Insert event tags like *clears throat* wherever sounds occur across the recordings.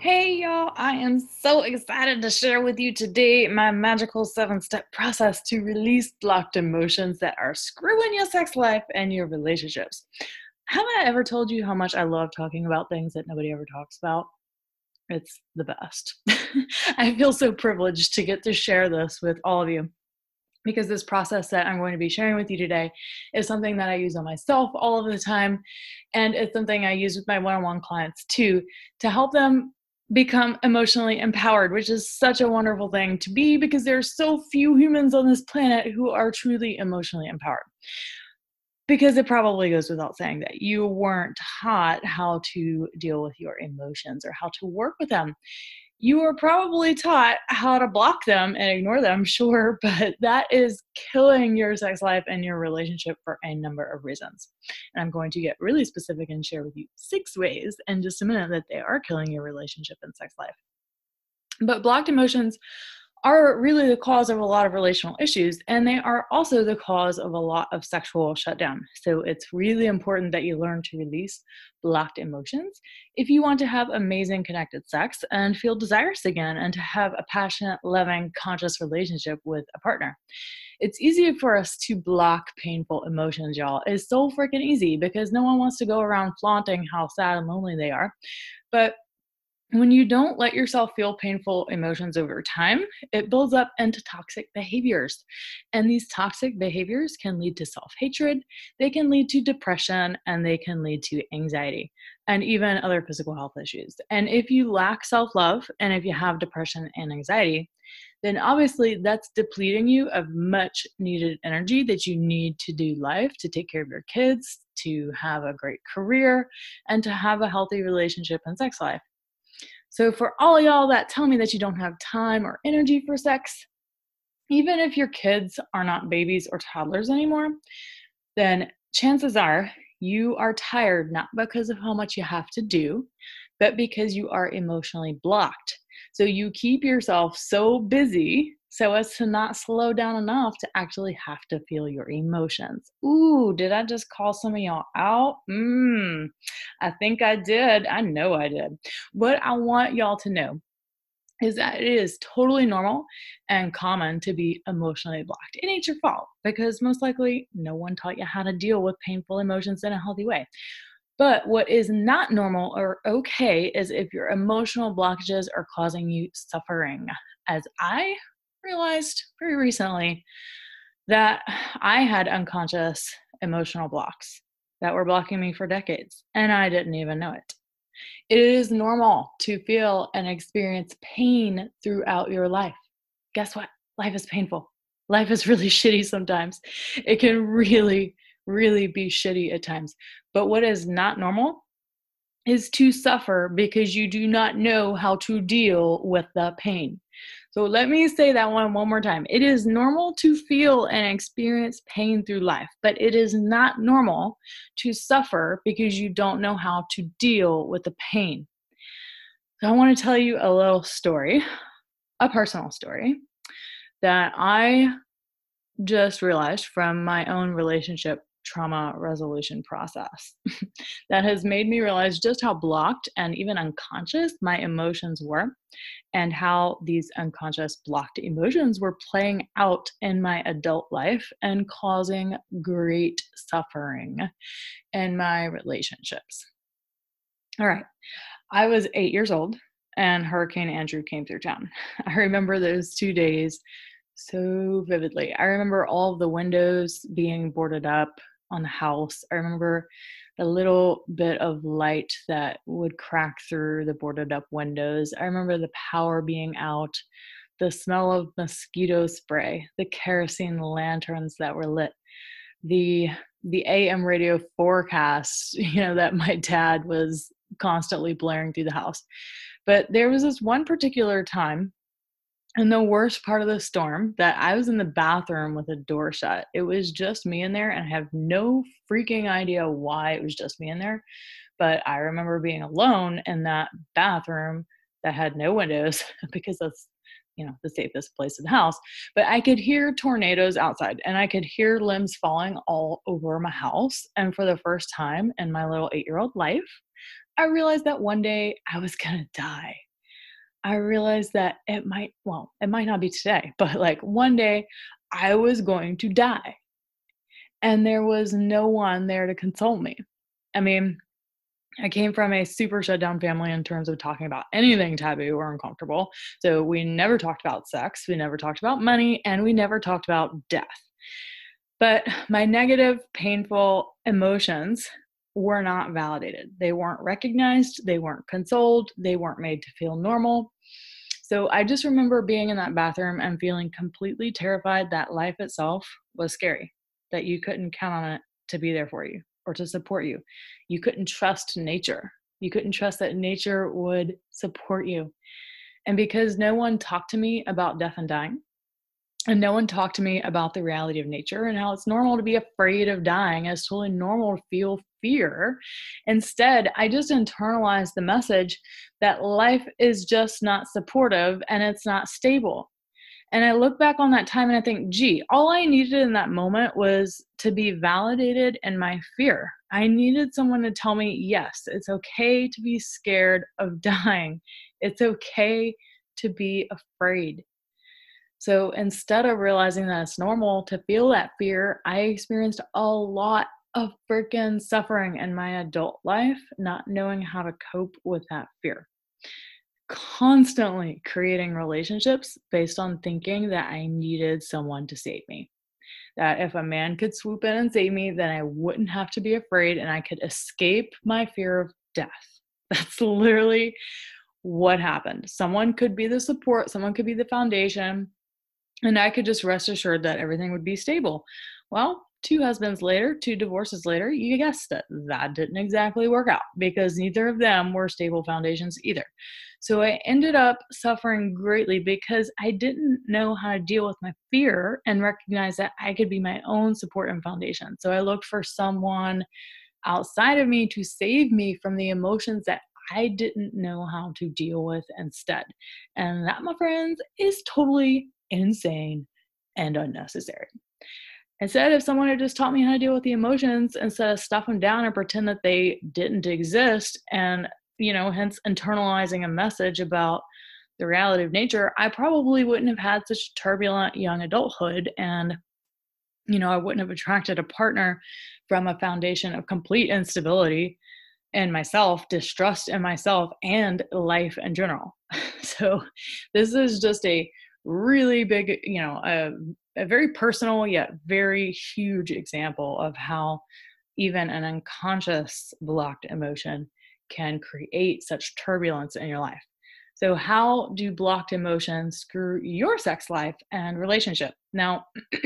Hey, y'all, I am so excited to share with you today my magical seven step process to release blocked emotions that are screwing your sex life and your relationships. Have I ever told you how much I love talking about things that nobody ever talks about? It's the best. *laughs* I feel so privileged to get to share this with all of you because this process that I'm going to be sharing with you today is something that I use on myself all of the time. And it's something I use with my one on one clients too to help them become emotionally empowered, which is such a wonderful thing to be because there are so few humans on this planet who are truly emotionally empowered. Because it probably goes without saying that you weren't taught how to deal with your emotions or how to work with them you were probably taught how to block them and ignore them, *laughs* sure, but that is killing your sex life and your relationship for a number of reasons. And I'm going to get really specific and share with you six ways in just a minute that they are killing your relationship and sex life. But blocked emotions are really the cause of a lot of relational issues, and they are also the cause of a lot of sexual shutdown. So it's really important that you learn to release blocked emotions if you want to have amazing connected sex and feel desirous again and to have a passionate, loving, conscious relationship with a partner. It's easy for us to block painful emotions, y'all. It's so freaking easy because no one wants to go around flaunting how sad and lonely they are. But when you don't let yourself feel painful emotions over time, it builds up into toxic behaviors. And these toxic behaviors can lead to self hatred, they can lead to depression, and they can lead to anxiety and even other physical health issues. And if you lack self love and if you have depression and anxiety, then obviously that's depleting you of much needed energy that you need to do life, to take care of your kids, to have a great career, and to have a healthy relationship and sex life. So, for all y'all that tell me that you don't have time or energy for sex, even if your kids are not babies or toddlers anymore, then chances are you are tired not because of how much you have to do, but because you are emotionally blocked. So, you keep yourself so busy so as to not slow down enough to actually have to feel your emotions. Ooh, did I just call some of y'all out? Mmm, I think I did. I know I did. What I want y'all to know is that it is totally normal and common to be emotionally blocked. It ain't your fault because most likely no one taught you how to deal with painful emotions in a healthy way. But what is not normal or okay is if your emotional blockages are causing you suffering. As I realized very recently that I had unconscious emotional blocks that were blocking me for decades, and I didn't even know it. It is normal to feel and experience pain throughout your life. Guess what? Life is painful. Life is *laughs* really shitty sometimes. It can really, really be shitty at times. But what is not normal is to suffer because you do not know how to deal with the pain. So let me say that one one more time. It is normal to feel and experience pain through life, but it is not normal to suffer because you don't know how to deal with the pain. So I want to tell you a little story, a personal story that I just realized from my own relationship trauma resolution process *laughs* that has made me realize just how blocked and even unconscious my emotions were and how these unconscious blocked emotions were playing out in my adult life and causing great suffering in my relationships. All right. I was eight years old and Hurricane Andrew came through town. *laughs* I remember those two days so vividly. I remember all the windows being boarded up on the house. I remember the little bit of light that would crack through the boarded up windows. I remember the power being out, the smell of mosquito spray, the kerosene lanterns that were lit, the the AM radio forecast, *laughs* you know, that my dad was constantly blaring through the house. But there was this one particular time and the worst part of the storm that I was in the bathroom with the door shut. It was just me in there, and I have no freaking idea why it was just me in there. But I remember being alone in that bathroom that had no windows *laughs* because that's you know the safest place in the house but i could hear tornadoes outside and i could hear limbs falling all over my house and for the first time in my little 8-year-old life i realized that one day i was to die i realized that it might well it might not be today but like one day i was going to die and there was no one there to console me i mean I came from a super shut down family in terms of talking about anything taboo or uncomfortable. So we never talked about sex, we never talked about money, and we never talked about death. But my negative, painful emotions were not validated. They weren't recognized, they weren't consoled, they weren't made to feel normal. So I just remember being in that bathroom and feeling completely terrified that life itself was scary, that you couldn't count on it to be there for you or to support you. You couldn't trust nature. You couldn't trust that nature would support you. And because no one talked to me about death and dying, and no one talked to me about the reality of nature and how it's normal to be afraid of dying. It's totally normal to feel fear. Instead, I just internalized the message that life is just not supportive and it's not stable. And I look back on that time and I think, gee, all I needed in that moment was to be validated in my fear. I needed someone to tell me, yes, it's okay to be scared of *laughs* dying. It's okay to be afraid. So instead of realizing that it's normal to feel that fear, I experienced a lot of freaking suffering in my adult life, not knowing how to cope with that fear constantly creating relationships based on thinking that I needed someone to save me. That if a man could swoop in and save me, then I wouldn't have to be afraid and I could escape my fear of death. *laughs* That's literally what happened. Someone could be the support, someone could be the foundation, and I could just rest assured that everything would be stable. Well, two husbands later, two divorces later, you guessed it, that didn't exactly work out because neither of them were stable foundations either. So I ended up suffering greatly because I didn't know how to deal with my fear and recognize that I could be my own support and foundation. So I looked for someone outside of me to save me from the emotions that I didn't know how to deal with instead. And that, my friends, is totally insane and unnecessary. Instead, if someone had just taught me how to deal with the emotions instead of stuff them down and pretend that they didn't exist and you know, hence internalizing a message about the reality of nature, I probably wouldn't have had such turbulent young adulthood and you know, I wouldn't have attracted a partner from a foundation of complete instability in myself, distrust in myself, and life in general. *laughs* so, this is just a really big, you know, a, a very personal yet very huge example of how even an unconscious blocked emotion can create such turbulence in your life. So, how do blocked emotions screw your sex life and relationship? Now, *clears throat*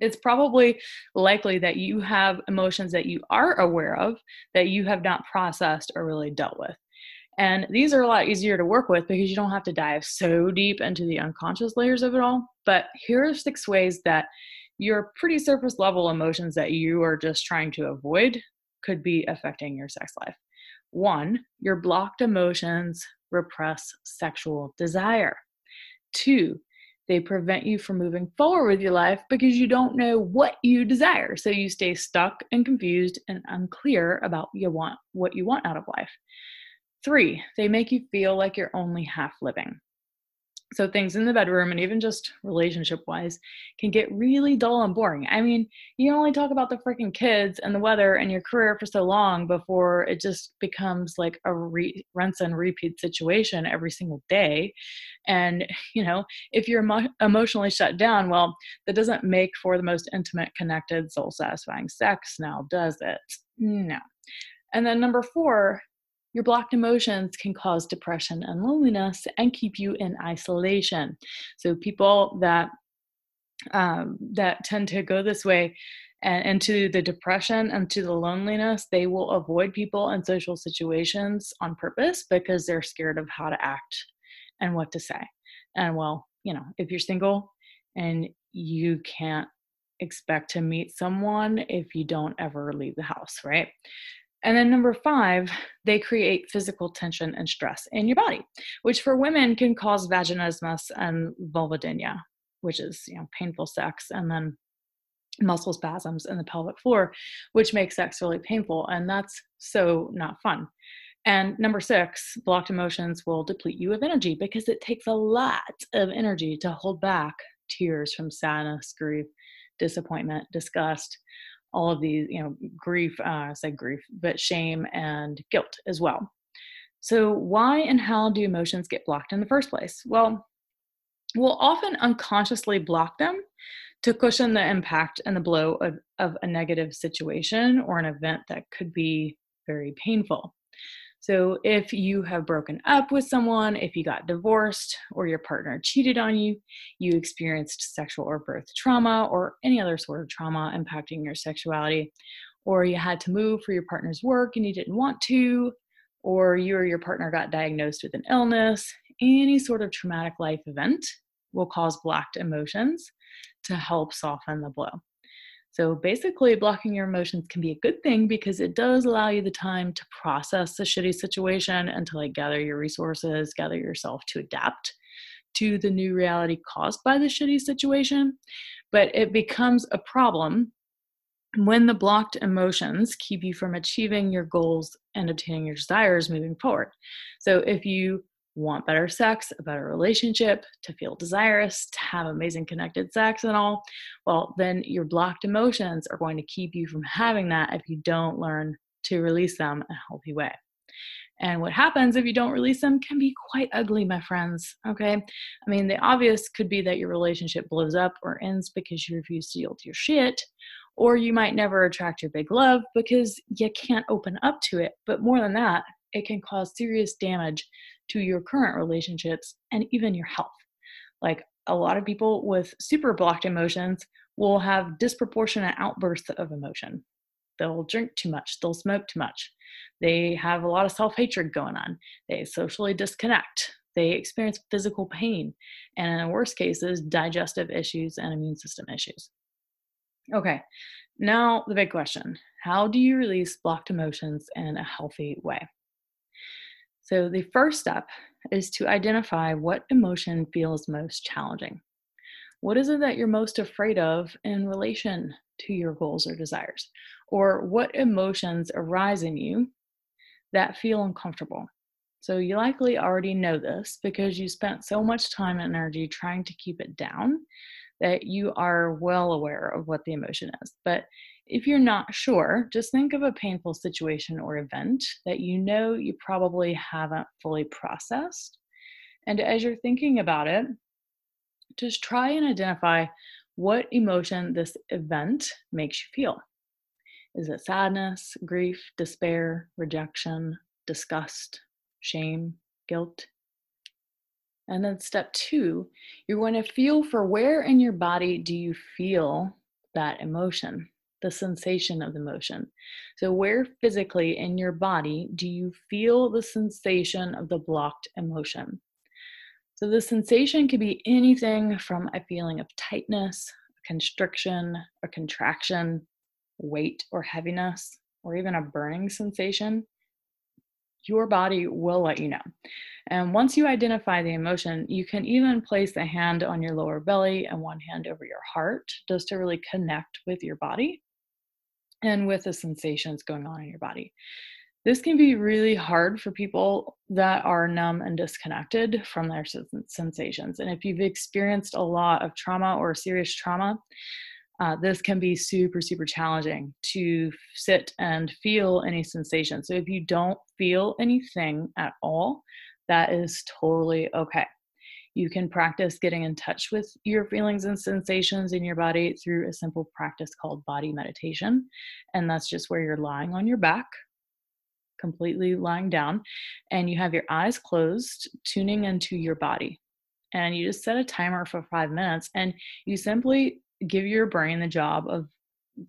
it's probably likely that you have emotions that you are aware of that you have not processed or really dealt with. And these are a lot easier to work with because you don't have to dive so deep into the unconscious layers of it all. But here are six ways that your pretty surface level emotions that you are just trying to avoid could be affecting your sex life. One, your blocked emotions repress sexual desire. Two, they prevent you from moving forward with your life because you don't know what you desire. So you stay stuck and confused and unclear about you want what you want out of life. Three, they make you feel like you're only half living. So things in the bedroom and even just relationship wise can get really dull and boring. I mean you only talk about the freaking kids and the weather and your career for so long before it just becomes like a re- rinse and repeat situation every single day. And *laughs* you know if you're emo- emotionally shut down well that doesn't make for the most intimate connected soul satisfying sex now does it? No. And then number four your blocked emotions can cause depression and loneliness and keep you in isolation. So people that um, that tend to go this way and into the depression and to the loneliness. They will avoid people and social situations on purpose because they're scared of how to act and what to say. And well, you know, if you're single and you can't expect to meet someone if you don't ever leave the house, right? And then number five, they create physical tension and stress in your body, which for women can cause vaginismus and vulvodynia, which is you know painful sex, and then muscle spasms in the pelvic floor, which makes sex really painful, and that's so not fun. And number six, blocked emotions will deplete you of energy because it takes a lot of energy to hold back tears from sadness, grief, disappointment, disgust, all of these, you know, grief, uh, I said grief, but shame and guilt as well. So, why and how do emotions get blocked in the first place? Well, we'll often unconsciously block them to cushion the impact and the blow of, of a negative situation or an event that could be very painful. So, if you have broken up with someone, if you got divorced, or your partner cheated on you, you experienced sexual or birth trauma, or any other sort of trauma impacting your sexuality, or you had to move for your partner's work and you didn't want to, or you or your partner got diagnosed with an illness, any sort of traumatic life event will cause blocked emotions to help soften the blow. So basically, blocking your emotions can be a good thing because it does allow you the time to process the shitty situation and to like gather your resources, gather yourself to adapt to the new reality caused by the shitty situation. But it becomes a problem when the blocked emotions keep you from achieving your goals and obtaining your desires moving forward. So if you want better sex, a better relationship, to feel desirous, to have amazing connected sex and all, well, then your blocked emotions are going to keep you from having that if you don't learn to release them in a healthy way. And what happens if you don't release them can be quite ugly, my friends. Okay. I mean, the obvious could be that your relationship blows up or ends because you refuse to yield your shit, or you might never attract your big love because you can't open up to it. But more than that, it can cause serious damage to your current relationships and even your health. Like a lot of people with super blocked emotions will have disproportionate outbursts of emotion. They'll drink too much, they'll smoke too much, they have a lot of self hatred going on, they socially disconnect, they experience physical pain, and in the worst cases, digestive issues and immune system issues. Okay, now the big question how do you release blocked emotions in a healthy way? So, the first step is to identify what emotion feels most challenging. What is it that you're most afraid of in relation to your goals or desires? Or what emotions arise in you that feel uncomfortable? So, you likely already know this because you spent so much time and energy trying to keep it down that you are well aware of what the emotion is. But if you're not sure, just think of a painful situation or event that you know you probably haven't fully processed. And as you're thinking about it, just try and identify what emotion this event makes you feel. Is it sadness, grief, despair, rejection, disgust, shame, guilt? And then step two, you're going to feel for where in your body do you feel that emotion? The sensation of the motion. So, where physically in your body do you feel the sensation of the blocked emotion? So, the sensation could be anything from a feeling of tightness, constriction, a contraction, weight or heaviness, or even a burning sensation. Your body will let you know. And once you identify the emotion, you can even place a hand on your lower belly and one hand over your heart just to really connect with your body and with the sensations going on in your body. This can be really hard for people that are numb and disconnected from their sensations. And if you've experienced a lot of trauma or serious trauma, uh, this can be super, super challenging to sit and feel any sensation. So if you don't feel anything at all, that is totally okay. You can practice getting in touch with your feelings and sensations in your body through a simple practice called body meditation. And that's just where you're lying on your back, completely lying down, and you have your eyes closed, tuning into your body. And you just set a timer for five minutes and you simply give your brain the job of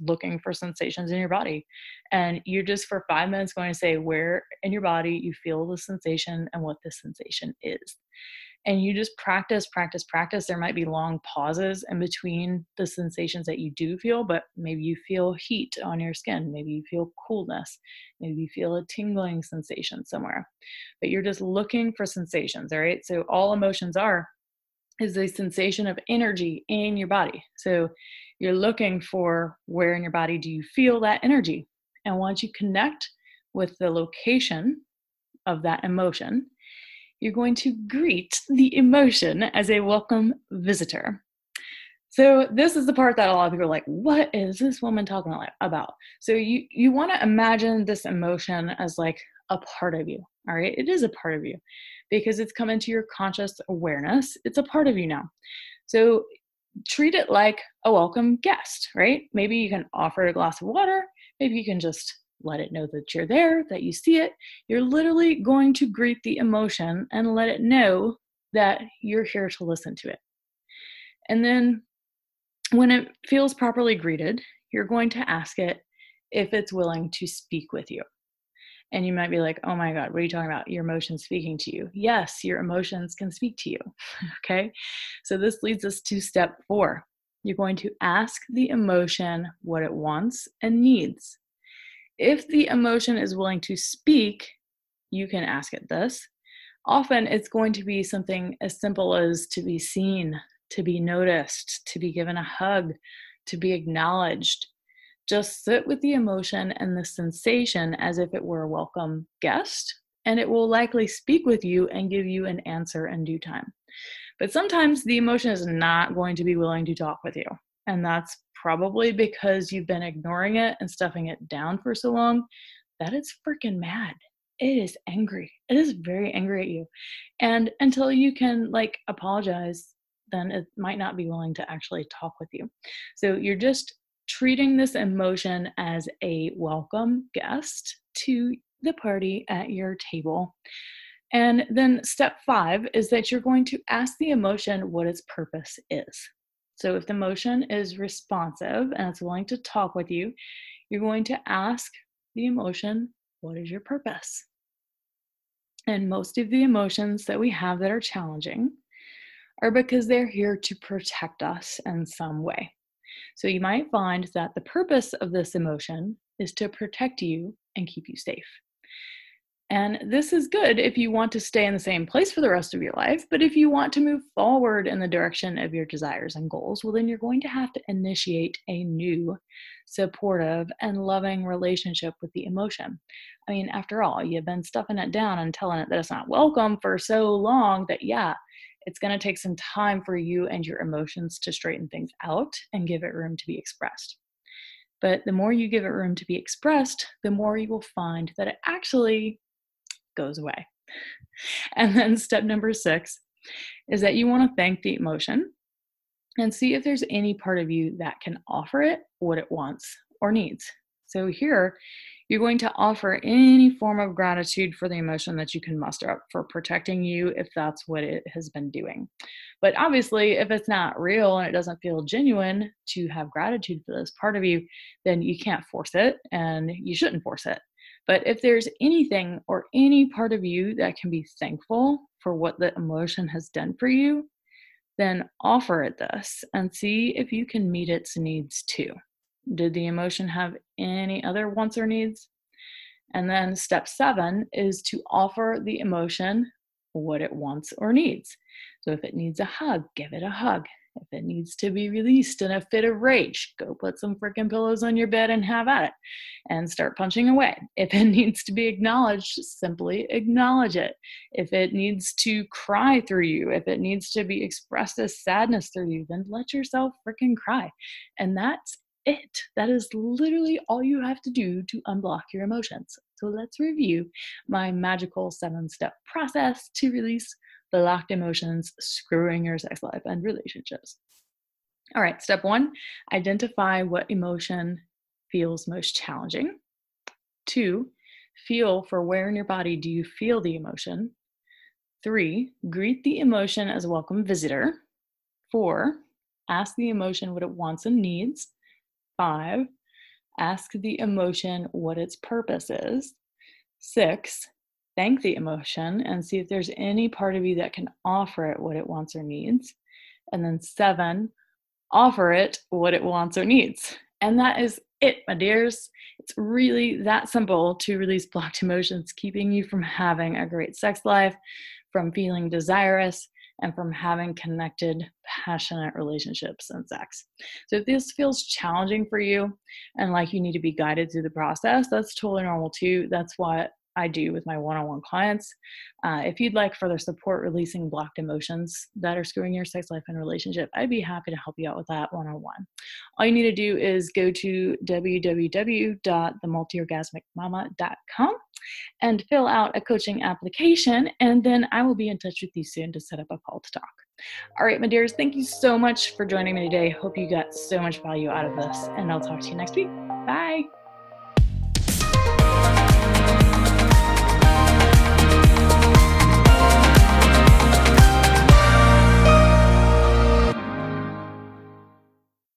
looking for sensations in your body. And you're just for five minutes going to say where in your body you feel the sensation and what the sensation is and you just practice, practice, practice. There might be long pauses in between the sensations that you do feel, but maybe you feel heat on your skin, maybe you feel coolness, maybe you feel a tingling sensation somewhere. But you're just looking for sensations, all right? So all emotions are is a sensation of energy in your body. So you're looking for where in your body do you feel that energy? And once you connect with the location of that emotion, you're going to greet the emotion as a welcome visitor. So this is the part that a lot of people are like, what is this woman talking about? So you you want to imagine this emotion as like a part of you. All right? It is a part of you because it's come into your conscious awareness. It's a part of you now. So treat it like a welcome guest, right? Maybe you can offer a glass of water, maybe you can just let it know that you're there, that you see it. You're literally going to greet the emotion and let it know that you're here to listen to it. And then when it feels properly greeted, you're going to ask it if it's willing to speak with you. And you might be like, oh my God, what are you talking about? Your emotions speaking to you. Yes, your emotions can speak to you. *laughs* okay. So this leads us to step four. You're going to ask the emotion what it wants and needs. If the emotion is willing to speak, you can ask it this. Often it's going to be something as simple as to be seen, to be noticed, to be given a hug, to be acknowledged. Just sit with the emotion and the sensation as if it were a welcome guest, and it will likely speak with you and give you an answer in due time. But sometimes the emotion is not going to be willing to talk with you, and that's probably because you've been ignoring it and stuffing it down for so long, that is freaking mad. It is angry. It is very angry at you. And until you can like apologize, then it might not be willing to actually talk with you. So you're just treating this emotion as a welcome guest to the party at your table. And then step five is that you're going to ask the emotion what its purpose is. So if the emotion is responsive and it's willing to talk with you, you're going to ask the emotion, What is your purpose? And most of the emotions that we have that are challenging are because they're here to protect us in some way. So you might find that the purpose of this emotion is to protect you and keep you safe. And this is good if you want to stay in the same place for the rest of your life. But if you want to move forward in the direction of your desires and goals, well, then you're going to have to initiate a new, supportive, and loving relationship with the emotion. I mean, after all, you've been stuffing it down and telling it that it's not welcome for so long that, yeah, it's going to take some time for you and your emotions to straighten things out and give it room to be expressed. But the more you give it room to be expressed, the more you will find that it actually goes away. And then step number six is that you want to thank the emotion and see if there's any part of you that can offer it what it wants or needs. So here, you're going to offer any form of gratitude for the emotion that you can muster up for protecting you if that's what it has been doing. But obviously, if it's not real and it doesn't feel genuine to have gratitude for this part of you, then you can't force it and you shouldn't force it. But if there's anything or any part of you that can be thankful for what the emotion has done for you, then offer it this and see if you can meet its needs too. Did the emotion have any other wants or needs? And then step seven is to offer the emotion what it wants or needs. So if it needs a hug, give it a hug. If it needs to be released in a fit of rage, go put some freaking pillows on your bed and have at it and start punching away. If it *laughs* needs to be acknowledged, simply acknowledge it. If it needs to cry through you, if it needs to be expressed as sadness through you, then let yourself freaking cry. And that's it. That is literally all you have to do to unblock your emotions. So let's review my magical seven step process to release the locked emotions screwing your sex life and relationships. All right, step one identify what emotion feels most challenging. Two, feel for where in your body do you feel the emotion. Three, greet the emotion as a welcome visitor. Four, ask the emotion what it wants and needs. Five, ask the emotion what its purpose is. Six, thank the emotion and see if there's any part of you that can offer it what it wants or needs. And then seven, offer it what it wants or needs. And that is it, my dears. It's really that simple to release blocked emotions, keeping you from having a great sex life, from feeling desirous, and from having connected, passionate relationships and sex. So, if this feels challenging for you and like you need to be guided through the process, that's totally normal too. That's what I do with my one on one clients. Uh, if you'd like further support releasing blocked emotions that are screwing your sex life and relationship, I'd be happy to help you out with that one on one. All you need to do is go to www.themultiorgasmicmama.com and fill out a coaching application, and then I will be in touch with you soon to set up a call to talk. All right, my dears, thank you so much for joining me today. Hope you got so much value out of this, and I'll talk to you next week. Bye.